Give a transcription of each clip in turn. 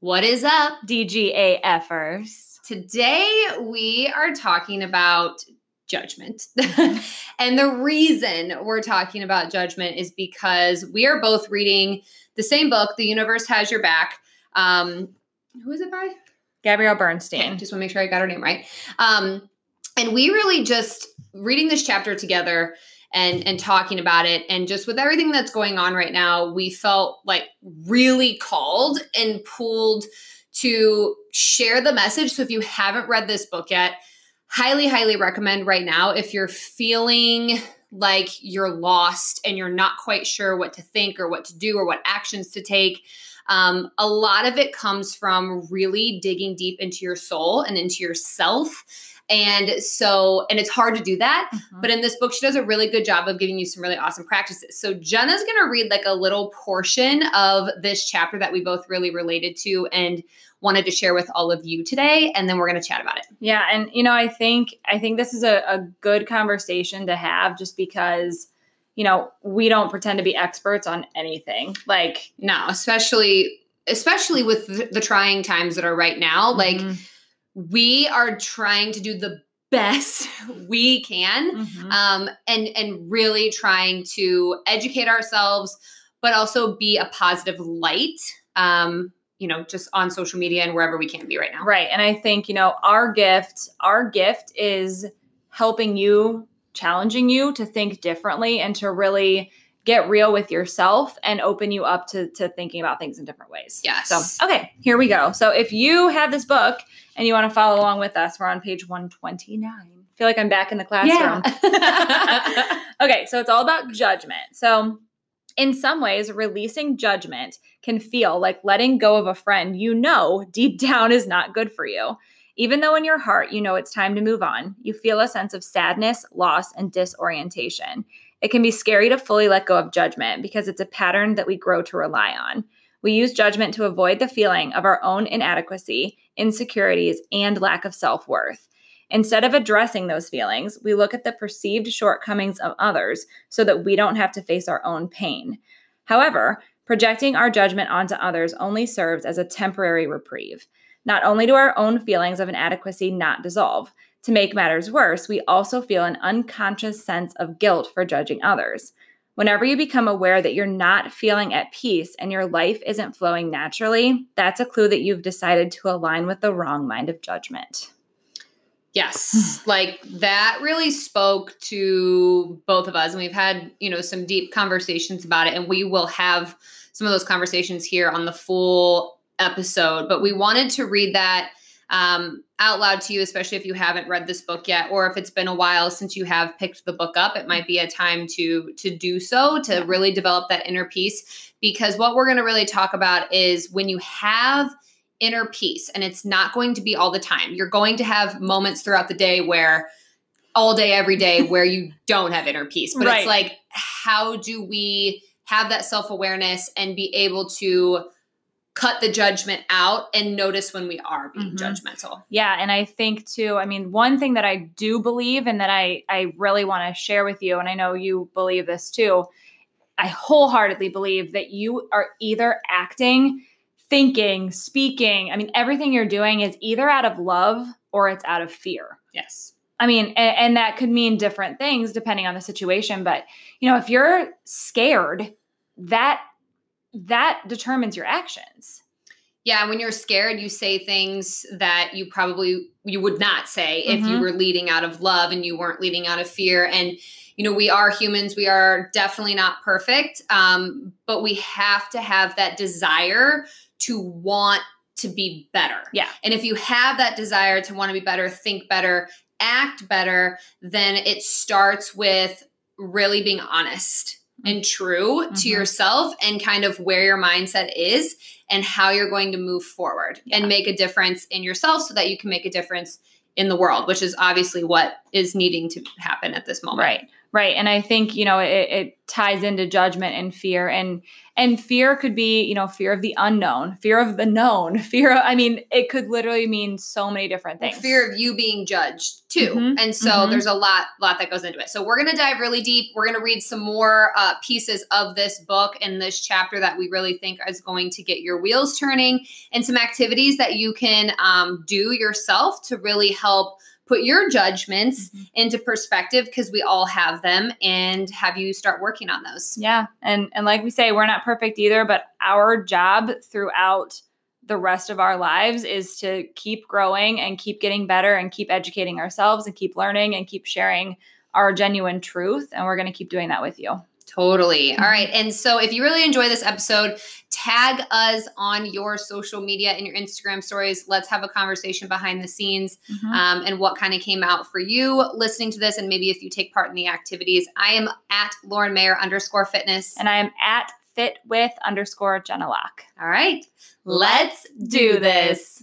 What is up? DGAFers. Today we are talking about judgment. and the reason we're talking about judgment is because we are both reading the same book, The Universe Has Your Back. Um, who is it by? Gabrielle Bernstein. Okay, just want to make sure I got her name right. Um, and we really just reading this chapter together and and talking about it. And just with everything that's going on right now we felt like really called and pulled to share the message. So if you haven't read this book yet highly highly recommend right now if you're feeling like you're lost and you're not quite sure what to think or what to do or what actions to take. Um, a lot of it comes from really digging deep into your soul and into yourself and so, and it's hard to do that. Mm-hmm. But in this book, she does a really good job of giving you some really awesome practices. So, Jenna's going to read like a little portion of this chapter that we both really related to and wanted to share with all of you today. And then we're going to chat about it. Yeah. And, you know, I think, I think this is a, a good conversation to have just because you know, we don't pretend to be experts on anything. Like, no, especially especially with the, trying times that are right now. Mm-hmm. We are trying to do the best we can mm-hmm. um, and and really trying to educate ourselves but also be a positive light um, you know just on social media and wherever we can be right now right and i think you know our gift our gift is helping you challenging you to think differently and to really get real with yourself and open you up to, to thinking about things in different ways. Yes. So, okay, here we go. So, if you have this book and you want to follow along with us, we're on page 129. I feel like I'm back in the classroom. Yeah. okay, so it's all about judgment. So, in some ways, releasing judgment can feel like letting go of a friend you know deep down is not good for you. Even though in your heart you know it's time to move on, you feel a sense of sadness, loss, and disorientation. It can be scary to fully let go of judgment because it's a pattern that we grow to rely on. We use judgment to avoid the feeling of our own inadequacy, insecurities, and lack of self worth. Instead of addressing those feelings, we look at the perceived shortcomings of others so that we don't have to face our own pain. However, projecting our judgment onto others only serves as a temporary reprieve. Not only do our own feelings of inadequacy not dissolve, to make matters worse, we also feel an unconscious sense of guilt for judging others. Whenever you become aware that you're not feeling at peace and your life isn't flowing naturally, that's a clue that you've decided to align with the wrong mind of judgment. Yes, hmm. like that really spoke to both of us. And we've had, you know, some deep conversations about it. And we will have some of those conversations here on the full episode. But we wanted to read that um, out loud to you, especially if you haven't read this book yet, or if it's been a while since you have picked the book up. It might be a time to to do so to really develop that inner peace. Because what we're going to really talk about is when you have inner peace, and it's not going to be all the time. You're going to have moments throughout the day where all day, every day, where you don't have inner peace. But right. it's like, how do we have that self awareness and be able to cut the judgment out and notice when we are being mm-hmm. judgmental. Yeah, and I think too, I mean, one thing that I do believe and that I I really want to share with you and I know you believe this too. I wholeheartedly believe that you are either acting, thinking, speaking, I mean, everything you're doing is either out of love or it's out of fear. Yes. I mean, and, and that could mean different things depending on the situation, but you know, if you're scared, that that determines your actions. Yeah, when you're scared, you say things that you probably you would not say mm-hmm. if you mm-hmm. were leading out of love and you weren't leading out of fear. And you know, we are humans. We are definitely not perfect, um, but we have to have that desire to want to be better. Yeah. And if you have that desire to want to be better, think better, act better, then it starts with really being honest and true mm-hmm. to yourself and kind of where your mindset is and how you're going to move forward yeah. and make a difference in yourself so that you can make a difference in the world, which is obviously what is needing to happen at this moment. Right. Right. And I think, you know, it, it, ties into judgment and fear. And and fear could be, you know, fear of the unknown, fear of the known, fear of, I mean, it could literally mean so many different things. Fear of you being judged too. Mm-hmm. And so mm-hmm. there's a lot, lot that goes into it. So we're gonna dive really deep. We're gonna read some more uh, pieces of this book and this chapter that we really think is going to get your wheels turning and some activities that you can um, do yourself to really help put your judgments mm-hmm. into perspective because we all have them and have you start working on those. Yeah. And and like we say, we're not perfect either, but our job throughout the rest of our lives is to keep growing and keep getting better and keep educating ourselves and keep learning and keep sharing our genuine truth. And we're going to keep doing that with you. Totally. All right. And so if you really enjoy this episode, tag us on your social media and your Instagram stories. Let's have a conversation behind the scenes mm-hmm. um, and what kind of came out for you listening to this. And maybe if you take part in the activities. I am at Lauren Mayer underscore fitness. And I am at fit with underscore Jenna Locke. All right. Let's do this.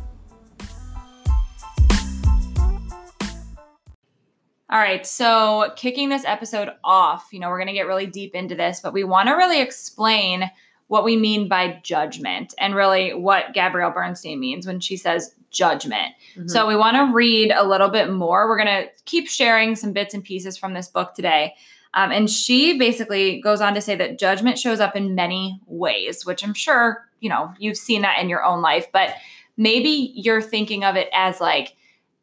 All right, so kicking this episode off, you know, we're going to get really deep into this, but we want to really explain what we mean by judgment and really what Gabrielle Bernstein means when she says judgment. Mm-hmm. So we want to read a little bit more. We're going to keep sharing some bits and pieces from this book today. Um, and she basically goes on to say that judgment shows up in many ways, which I'm sure, you know, you've seen that in your own life, but maybe you're thinking of it as like,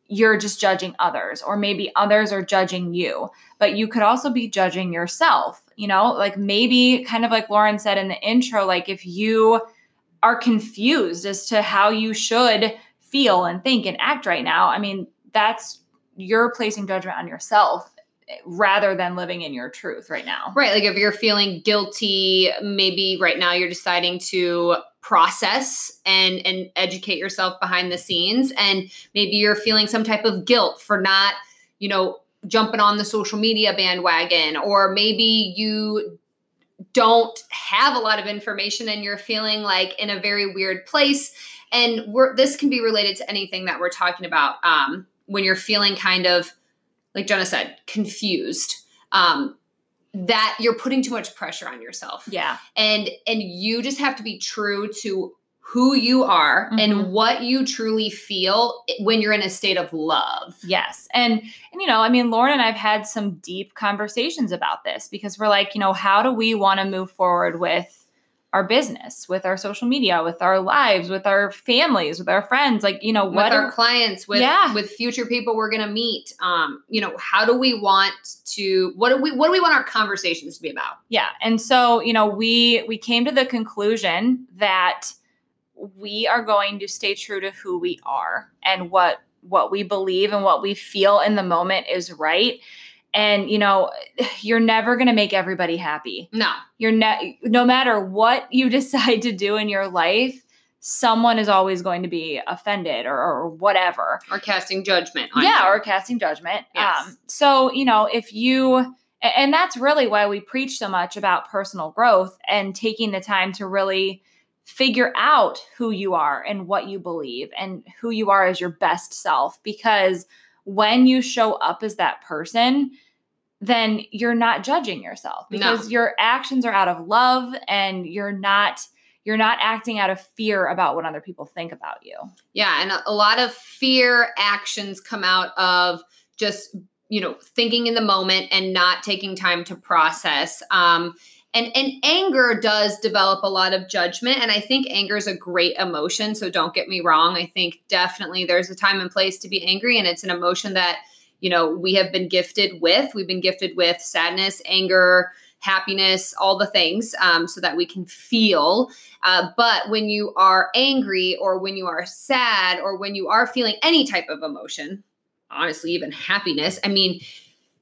you're just judging others, or maybe others are judging you, but you could also be judging yourself. You know, like maybe kind of like Lauren said in the intro, like if you are confused as to how you should feel and think and act right now, I mean, that's you're placing judgment on yourself rather than living in your truth right now. Right. Like if you're feeling guilty, maybe right now you're deciding to process and and educate yourself behind the scenes and maybe you're feeling some type of guilt for not, you know, jumping on the social media bandwagon or maybe you don't have a lot of information and you're feeling like in a very weird place and we're this can be related to anything that we're talking about um, when you're feeling kind of like Jenna said, confused. Um, that you're putting too much pressure on yourself. Yeah. And and you just have to be true to who you are mm-hmm. and what you truly feel when you're in a state of love. Yes. And and you know, I mean Lauren and I've had some deep conversations about this because we're like, you know, how do we want to move forward with our business, with our social media, with our lives, with our families, with our friends, like you know, what with are, our clients, with yeah. with future people we're going to meet. Um, you know, how do we want to? What do we? What do we want our conversations to be about? Yeah, and so you know, we we came to the conclusion that we are going to stay true to who we are and what what we believe and what we feel in the moment is right and you know you're never going to make everybody happy no you're ne- no matter what you decide to do in your life someone is always going to be offended or, or whatever or casting judgment yeah you. or casting judgment yes. um so you know if you and that's really why we preach so much about personal growth and taking the time to really figure out who you are and what you believe and who you are as your best self because when you show up as that person, then you're not judging yourself because no. your actions are out of love and you're not you're not acting out of fear about what other people think about you. Yeah, and a, a lot of fear actions come out of just you know, thinking in the moment and not taking time to process. Um, and and anger does develop a lot of judgment and i think anger is a great emotion so don't get me wrong. I think definitely there's a time and place to be angry and it's an emotion that you know we have been gifted with. We've been gifted with sadness anger happiness all the things um, so that we can feel. Uh, but when you are angry or when you are sad or when you are feeling any type of emotion honestly even happiness i mean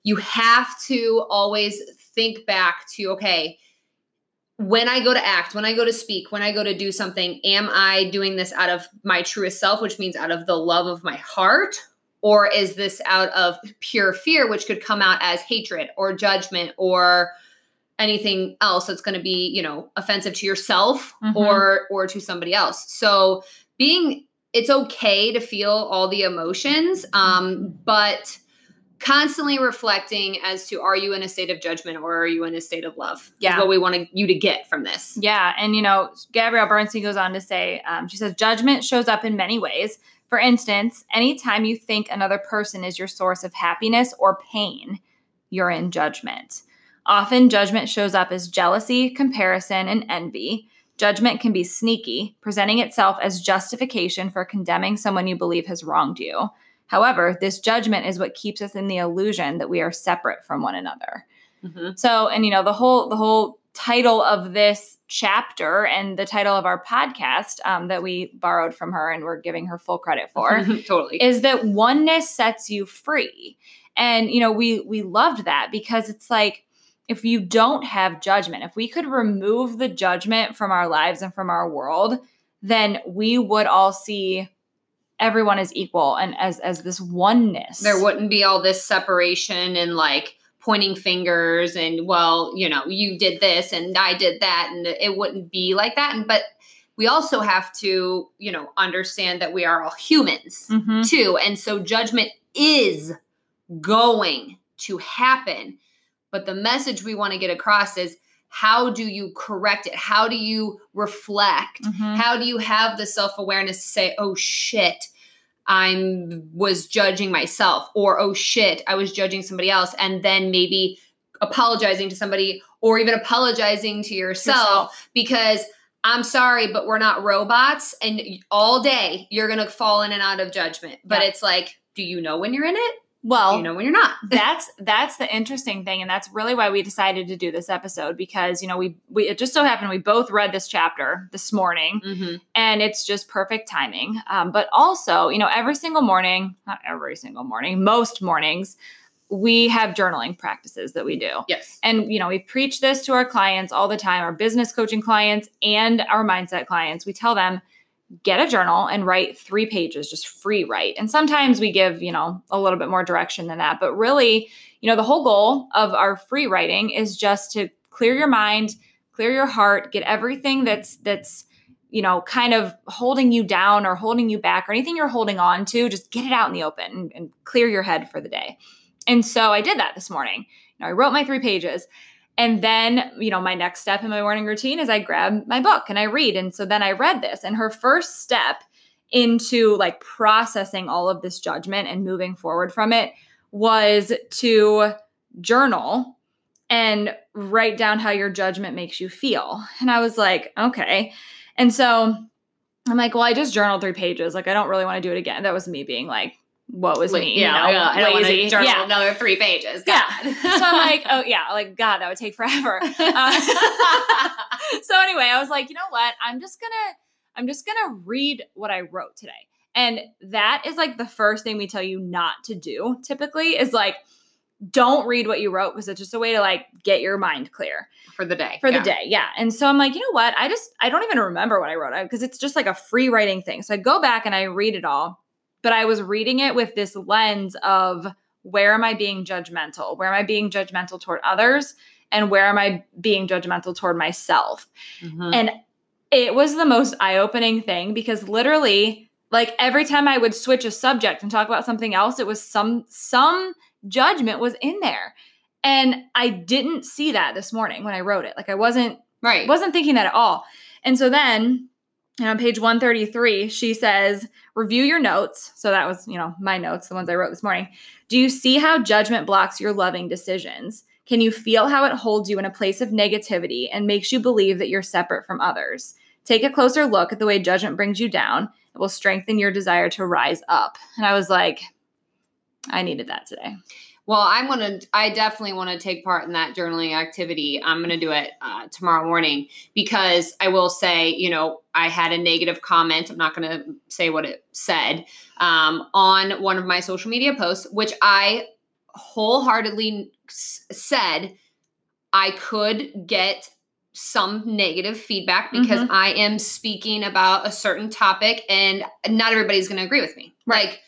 you have to always think back to okay when I go to act, when I go to speak, when I go to do something, am I doing this out of my truest self, which means out of the love of my heart? Or is this out of pure fear, which could come out as hatred or judgment or anything else that's going to be, you know, offensive to yourself mm-hmm. or or to somebody else. So being it's okay to feel all the emotions, um, but constantly reflecting as to are you in a state of judgment or are you in a state of love? Yeah. what we want you to get from this. Yeah and you know gabrielle bernstein goes on to say um, she says judgment shows up in many ways. For instance anytime you think another person is your source of happiness or pain you're in judgment. Often judgment shows up as jealousy comparison and envy. Judgment can be sneaky presenting itself as justification for condemning someone you believe has wronged you However, this judgment is what keeps us in the illusion that we are separate from one another. Mm-hmm. So, and you know, the whole the whole title of this chapter and the title of our podcast um, that we borrowed from her and we're giving her full credit for totally is that oneness sets you free and you know we we loved that because it's like if you don't have judgment if we could remove the judgment from our lives and from our world then we would all see everyone is equal and as as this oneness. There wouldn't be all this separation and like pointing fingers and well, you know, you did this and I did that and it wouldn't be like that and but we also have to, you know, understand that we are all humans mm-hmm. too. And so judgment is going to happen. But the message we want to get across is how do you correct it? How do you reflect? Mm-hmm. How do you have the self awareness to say, oh shit, I was judging myself, or oh shit, I was judging somebody else, and then maybe apologizing to somebody or even apologizing to yourself, yourself. because I'm sorry, but we're not robots. And all day you're going to fall in and out of judgment. But yeah. it's like, do you know when you're in it? Well, you know when you're not. that's that's the interesting thing, and that's really why we decided to do this episode because you know we we it just so happened we both read this chapter this morning, mm-hmm. and it's just perfect timing. Um, but also, you know, every single morning, not every single morning, most mornings, we have journaling practices that we do. Yes. And you know, we preach this to our clients all the time, our business coaching clients and our mindset clients. We tell them get a journal and write three pages, just free write. And sometimes we give, you know, a little bit more direction than that. But really, you know, the whole goal of our free writing is just to clear your mind, clear your heart, get everything that's that's you know, kind of holding you down or holding you back or anything you're holding on to, just get it out in the open and, and clear your head for the day. And so I did that this morning. You know, I wrote my three pages and then, you know, my next step in my morning routine is I grab my book and I read. And so then I read this. And her first step into like processing all of this judgment and moving forward from it was to journal and write down how your judgment makes you feel. And I was like, okay. And so I'm like, well, I just journaled three pages. Like, I don't really want to do it again. That was me being like, what was me. Yeah, you know, I don't want to journal yeah. another three pages. God. Yeah. so I'm like, oh yeah, like God, that would take forever. Uh, so anyway, I was like, you know what? I'm just gonna, I'm just gonna read what I wrote today. And that is like the first thing we tell you not to do typically is like, don't read what you wrote because it's just a way to like get your mind clear for the day. For yeah. the day, yeah. And so I'm like, you know what? I just I don't even remember what I wrote because it's just like a free writing thing. So I go back and I read it all but I was reading it with this lens of where am I being judgmental? Where am I being judgmental toward others? And where am I being judgmental toward myself? Mm-hmm. And it was the most eye opening thing because literally, like every time I would switch a subject and talk about something else, it was some some judgment was in there. And I didn't see that this morning when I wrote it. Like I wasn't right. Wasn't thinking that at all. And so then And on page 133, she says, review your notes. So that was, you know, my notes, the ones I wrote this morning. Do you see how judgment blocks your loving decisions? Can you feel how it holds you in a place of negativity and makes you believe that you're separate from others? Take a closer look at the way judgment brings you down. It will strengthen your desire to rise up. And I was like, I needed that today. Well, I'm gonna. I definitely want to take part in that journaling activity. I'm gonna do it uh, tomorrow morning because I will say, you know, I had a negative comment. I'm not gonna say what it said um, on one of my social media posts, which I wholeheartedly said I could get some negative feedback because mm-hmm. I am speaking about a certain topic and not everybody's going to agree with me. Right. Like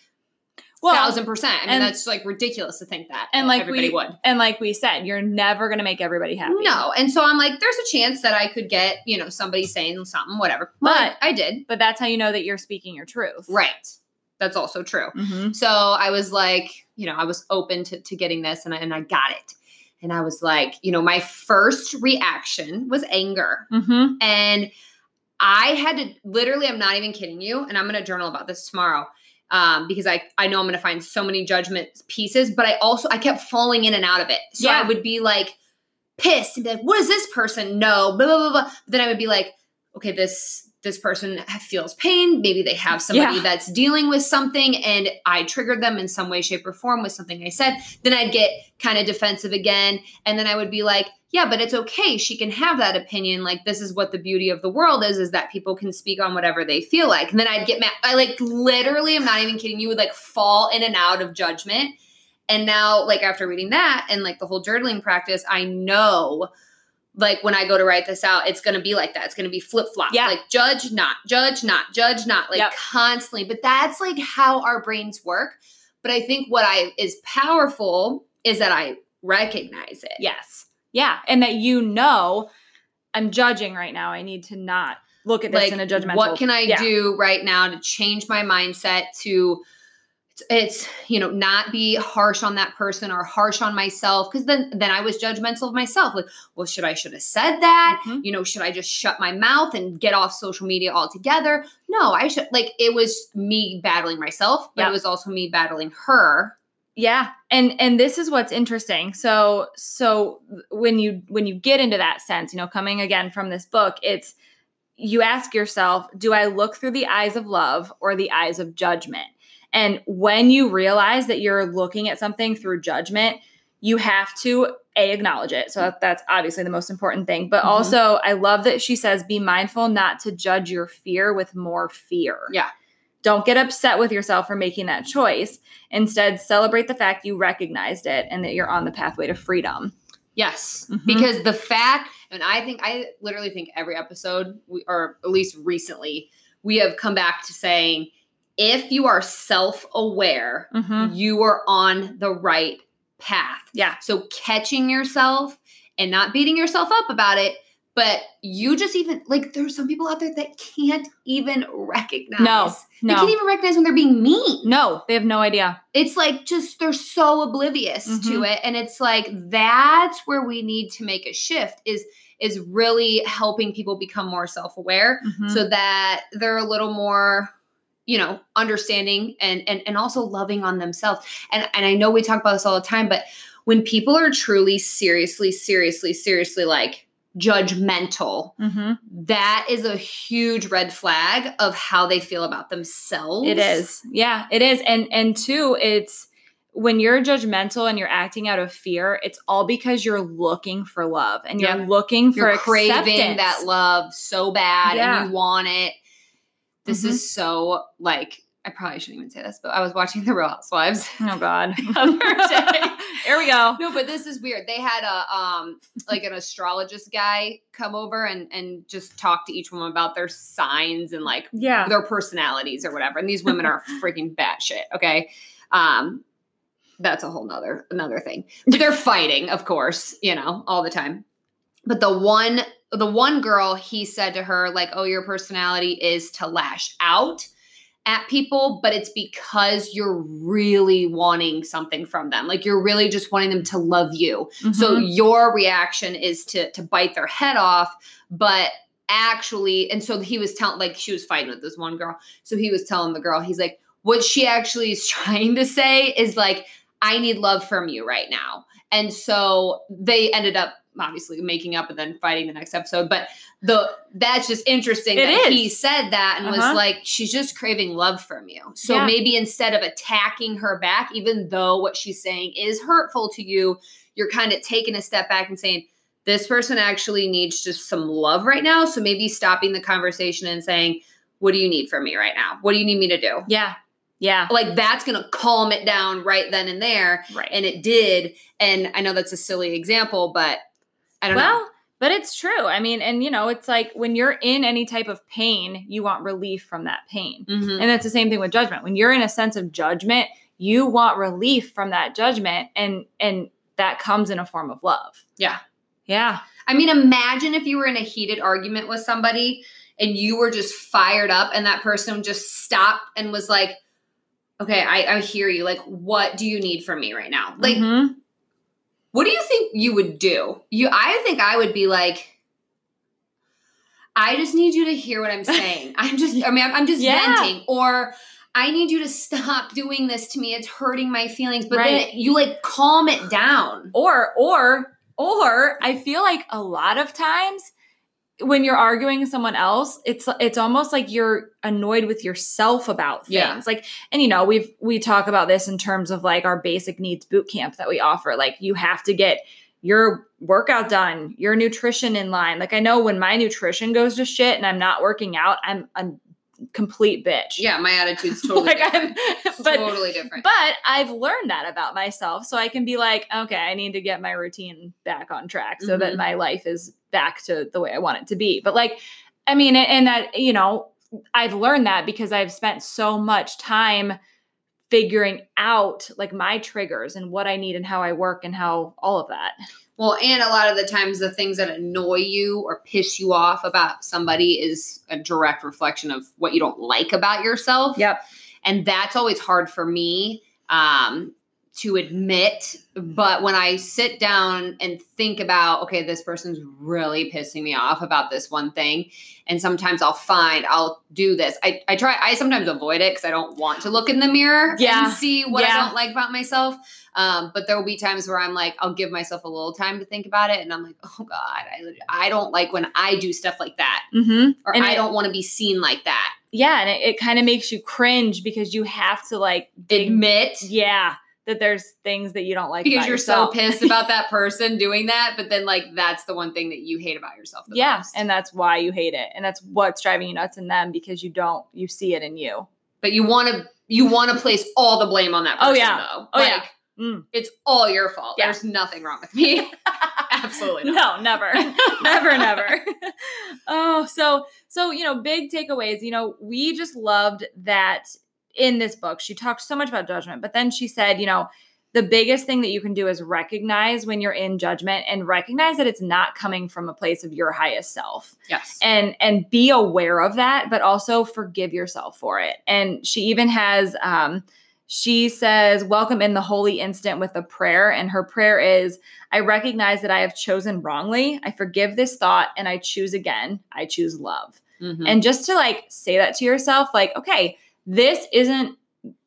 well, thousand percent. I mean, and, that's like ridiculous to think that. And like everybody we, would. And like we said, you're never gonna make everybody happy. No. And so I'm like, there's a chance that I could get, you know, somebody saying something, whatever. But I did. But that's how you know that you're speaking your truth. Right. That's also true. Mm-hmm. So I was like, you know, I was open to, to getting this and I, and I got it. And I was like, you know, my first reaction was anger. Mm-hmm. And I had to literally, I'm not even kidding you. And I'm going to journal about this tomorrow um, because I, I know I'm going to find so many judgment pieces, but I also, I kept falling in and out of it. So yeah. I would be like pissed and be like, what does this person know? Blah, blah, blah, blah. But then I would be like, okay, this, this person feels pain. Maybe they have somebody yeah. that's dealing with something and I triggered them in some way, shape, or form with something I said. Then I'd get kind of defensive again. And then I would be like, yeah, but it's okay. She can have that opinion. Like this is what the beauty of the world is, is that people can speak on whatever they feel like. And then I'd get mad. I like literally, I'm not even kidding you, would like fall in and out of judgment. And now, like after reading that and like the whole journaling practice, I know like when I go to write this out, it's going to be like that. It's going to be flip flop. Yeah. Like judge not, judge not, judge not, like yep. constantly. But that's like how our brains work. But I think what I is powerful is that I recognize it. Yes. Yeah. And that you know I'm judging right now. I need to not look at this like, in a judgmental. What can I yeah. do right now to change my mindset to it's you know not be harsh on that person or harsh on myself because then then i was judgmental of myself like well should i should have said that mm-hmm. you know should i just shut my mouth and get off social media altogether no i should like it was me battling myself but yep. it was also me battling her yeah and and this is what's interesting so so when you when you get into that sense you know coming again from this book it's you ask yourself do i look through the eyes of love or the eyes of judgment and when you realize that you're looking at something through judgment, you have to a acknowledge it. So that's obviously the most important thing. But mm-hmm. also, I love that she says be mindful not to judge your fear with more fear. Yeah. Don't get upset with yourself for making that choice. Instead, celebrate the fact you recognized it and that you're on the pathway to freedom. Yes, mm-hmm. because the fact, and I think I literally think every episode, we, or at least recently, we have come back to saying if you are self aware, mm-hmm. you are on the right path. Yeah. So catching yourself and not beating yourself up about it, but you just even like there's some people out there that can't even recognize. No, no. They can't even recognize when they're being mean. No, they have no idea. It's like just they're so oblivious mm-hmm. to it. And it's like that's where we need to make a shift is is really helping people become more self-aware mm-hmm. so that they're a little more you know understanding and and and also loving on themselves and and i know we talk about this all the time but when people are truly seriously seriously seriously like judgmental mm-hmm. that is a huge red flag of how they feel about themselves it is yeah it is and and two it's when you're judgmental and you're acting out of fear, it's all because you're looking for love and you're looking for you're craving that love so bad yeah. and you want it. This mm-hmm. is so like I probably shouldn't even say this, but I was watching The Real Housewives. Oh God, Here we go. No, but this is weird. They had a um like an astrologist guy come over and and just talk to each woman about their signs and like yeah their personalities or whatever. And these women are freaking batshit. Okay, um, that's a whole nother another thing. But they're fighting, of course, you know, all the time. But the one the one girl he said to her like oh your personality is to lash out at people but it's because you're really wanting something from them like you're really just wanting them to love you mm-hmm. so your reaction is to to bite their head off but actually, and so he was telling, like, she was fighting with this one girl. So he was telling the girl, he's like, what she actually is trying to say is like, I need love from you right now. And so they ended up obviously making up and then fighting the next episode. But the that's just interesting It that is. he said that and was Uh-huh. like, she's just craving love from you. So Yeah. maybe instead of attacking her back, even though what she's saying is hurtful to you, you're kind of taking a step back and saying, this person actually needs just some love right now. So maybe stopping the conversation and saying, What do you need from me right now? What do you need me to do? Yeah. Yeah. Like that's gonna calm it down right then and there. Right. And it did. And I know that's a silly example, but I don't know. well, but it's true. I mean, and you know, it's like when you're in any type of pain, you want relief from that pain. Mhm. And that's the same thing with judgment. When you're in a sense of judgment, you want relief from that judgment and and that comes in a form of love. Yeah. Yeah. I mean, imagine if you were in a heated argument with somebody and you were just fired up and that person just stopped and was like, okay, I, I hear you. Like, what do you need from me right now? Like, Mhm. What do you think you would do? You, I think I would be like, I just need you to hear what I'm saying. I'm just, I mean, I'm, I'm just Yeah. venting, or I need you to stop doing this to me. It's hurting my feelings. But Right. then you like calm it down. or or or I feel like a lot of times when you're arguing with someone else, it's it's almost like you're annoyed with yourself about things. Yeah. Like, and you know, we've we talk about this in terms of like our basic needs boot camp that we offer. Like, you have to get your workout done, your nutrition in line. Like, I know when my nutrition goes to shit and I'm not working out, I'm a complete bitch. Yeah, my attitude's totally like different. But totally different. but I've learned that about myself. So I can be like, okay, I need to get my routine back on track so that Mhm. my life is back to the way I want it to be. But like, I mean, and that, you know, I've learned that because I've spent so much time figuring out like my triggers and what I need and how I work and how all of that. Well, and a lot of the times the things that annoy you or piss you off about somebody is a direct reflection of what you don't like about yourself. Yep. And that's always hard for me um, to admit. But when I sit down and think about, okay, this person's really pissing me off about this one thing. And sometimes I'll find, I'll do this. I, I try, I sometimes avoid it because I don't want to look in the mirror Yeah. and see what I don't like about myself. Um, but there will be times where I'm like, I'll give myself a little time to think about it. And I'm like, oh God, I, I don't like when I do stuff like that. Mm-hmm. Or And I it- don't want to be seen like that. Yeah. And it, it kind of makes you cringe because you have to like. Admit Yeah. That there's things that you don't like because you're yourself. so pissed about that person doing that, but then like that's the one thing that you hate about yourself. The yeah most. and that's why you hate it and that's what's driving you nuts in them because you don't you see it in you but you want to you want to place all the blame on that Oh, yeah. though. Oh, like, yeah. Mm. it's all your fault. Yeah. There's nothing wrong with me. Absolutely not. no never never never oh so so you know big takeaways you know we just loved that in this book she talked so much about judgment but then she said you know the biggest thing that you can do is recognize when you're in judgment and recognize that it's not coming from a place of your highest self. Yes. and and be aware of that but also forgive yourself for it. And she even has um she says welcome in the holy instant with a prayer and her prayer is i recognize that i have chosen wrongly. I forgive this thought and i choose again. I choose love. Mhm. and just to like say that to yourself like okay this isn't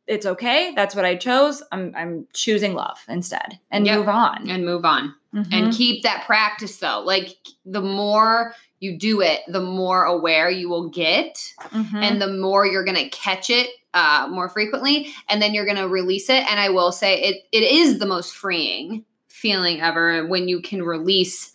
it's okay that's what i chose i'm i'm choosing love instead and Yep. move on and move on. Mhm. and keep that practice though like the more you do it the more aware you will get Mhm. and the more you're going to catch it uh, more frequently and then you're going to release it and i will say it it is the most freeing feeling ever when you can release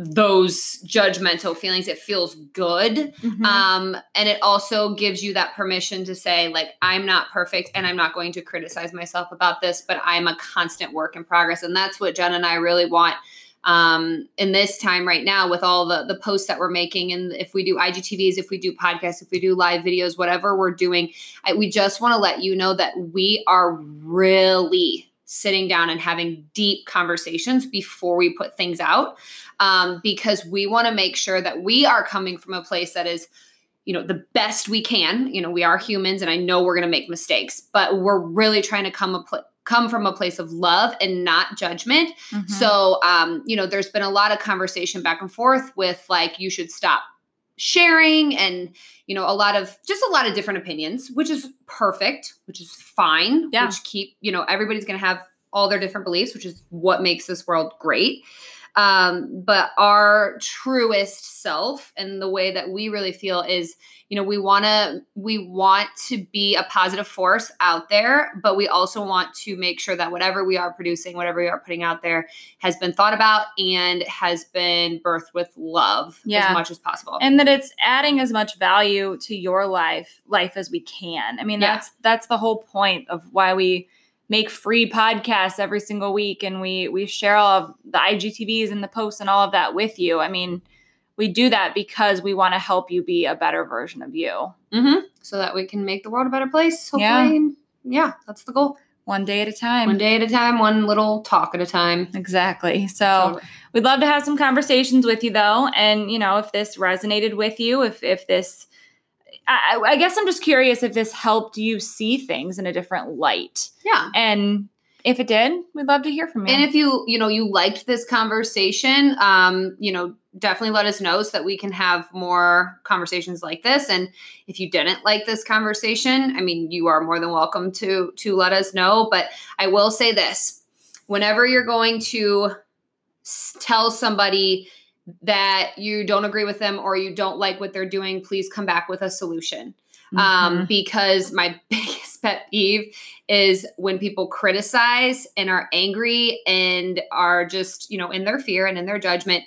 those judgmental feelings it feels good. Mhm. um and it also gives you that permission to say like i'm not perfect and i'm not going to criticize myself about this but i'm a constant work in progress. And that's what jen and i really want um in this time right now with all the the posts that we're making. And if we do igtvs if we do podcasts if we do live videos whatever we're doing I, we just want to let you know that we are really sitting down and having deep conversations before we put things out um, because we want to make sure that we are coming from a place that is you know the best we can you know we are humans and i know we're going to make mistakes but we're really trying to come a pl- come from a place of love and not judgment Mhm. so um you know there's been a lot of conversation back and forth with like you should stop sharing and you know a lot of just a lot of different opinions which is perfect which is fine Yeah. which keep you know everybody's going to have all their different beliefs which is what makes this world great um, but our truest self and the way that we really feel is you know we want to we want to be a positive force out there but we also want to make sure that whatever we are producing whatever we are putting out there has been thought about and has been birthed with love Yeah. as much as possible and that it's adding as much value to your life life as we can. I mean, Yeah. that's that's the whole point of why we make free podcasts every single week and we we share all of the IGTVs and the posts and all of that with you. I mean, we do that because we want to help you be a better version of you. mm-hmm. so that we can make the world a better place hopefully Yeah. yeah, that's the goal One day at a time. one day at a time one little talk at a time Exactly. So Totally. we'd love to have some conversations with you though. And you know, if this resonated with you, if if this I, I guess I'm just curious if this helped you see things in a different light. yeah And if it did, we'd love to hear from you. And if you, you know, you liked this conversation, um, you know, definitely let us know so that we can have more conversations like this. And if you didn't like this conversation, I mean, you are more than welcome to to let us know. But I will say this: whenever you're going to s- tell somebody that you don't agree with them or you don't like what they're doing, please come back with a solution um, Mhm. because my biggest pet peeve is when people criticize and are angry and are just, you know, in their fear and in their judgment,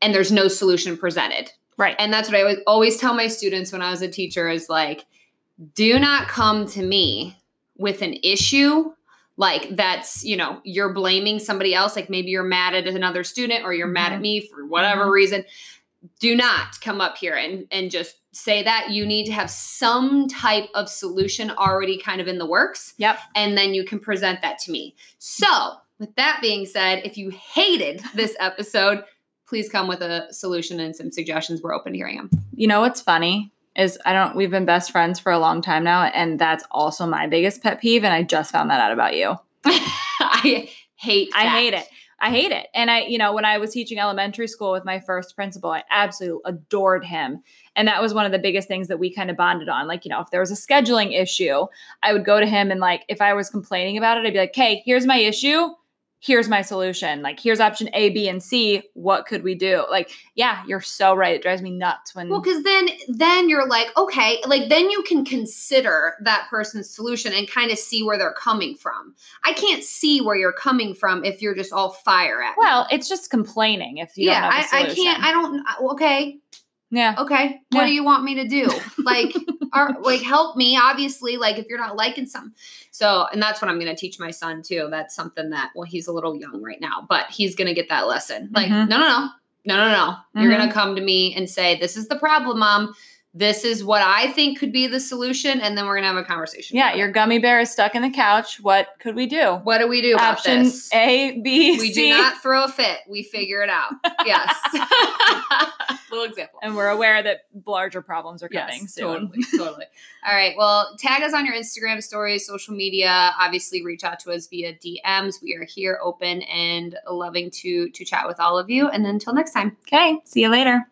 and there's no solution presented. right. And that's what I always, always tell my students when I was a teacher is like, do not come to me with an issue like that's, you know, you're blaming somebody else. Like maybe you're mad at another student or you're mad at Mhm. me for whatever Mhm. reason. Do not come up here and, and just say that. You need to have some type of solution already kind of in the works. Yep. And then you can present that to me. So, with that being said, if you hated this episode, please come with a solution and some suggestions. We're open to hearing them. you know what's funny is I don't we've been best friends for a long time now, and that's also my biggest pet peeve. And I just found that out about you. I hate I hate it. I hate it. And I, you know, when I was teaching elementary school with my first principal, I absolutely adored him. And that was one of the biggest things that we kind of bonded on. Like, you know, if there was a scheduling issue, I would go to him and like if I was complaining about it, I'd be like, "Hey, here's my issue. Here's my solution. Like, here's option A, B, and C. What could we do?" Like, yeah, you're so right. It drives me nuts when Well, because then then you're like, okay, like then you can consider that person's solution and kind of see where they're coming from. I can't see where you're coming from if you're just all fire at me. Well, it's just complaining if you yeah, don't have a I, I can't. I don't. Uh, okay, yeah. okay. What do you want me to do? Like, are, like help me. Obviously, like if you're not liking something. So, and that's what I'm going to teach my son too. That's something that well, he's a little young right now, but he's going to get that lesson. Like, Mhm. no, no, no, no, no, no. You're Mhm. going to come to me and say, "This is the problem, mom." This is what I think could be the solution, and then we're gonna have a conversation. Yeah, your gummy bear is stuck in the couch. What could we do? What do we do Option? A, B, we C. do not throw a fit. We figure it out. Yes. Little example. and we're aware that larger problems are coming Yes, soon. totally, totally. All right. Well, tag us on your Instagram stories, social media. Obviously, reach out to us via DMs. We are here, open and loving to to chat with all of you. And until next time. Okay, see you later.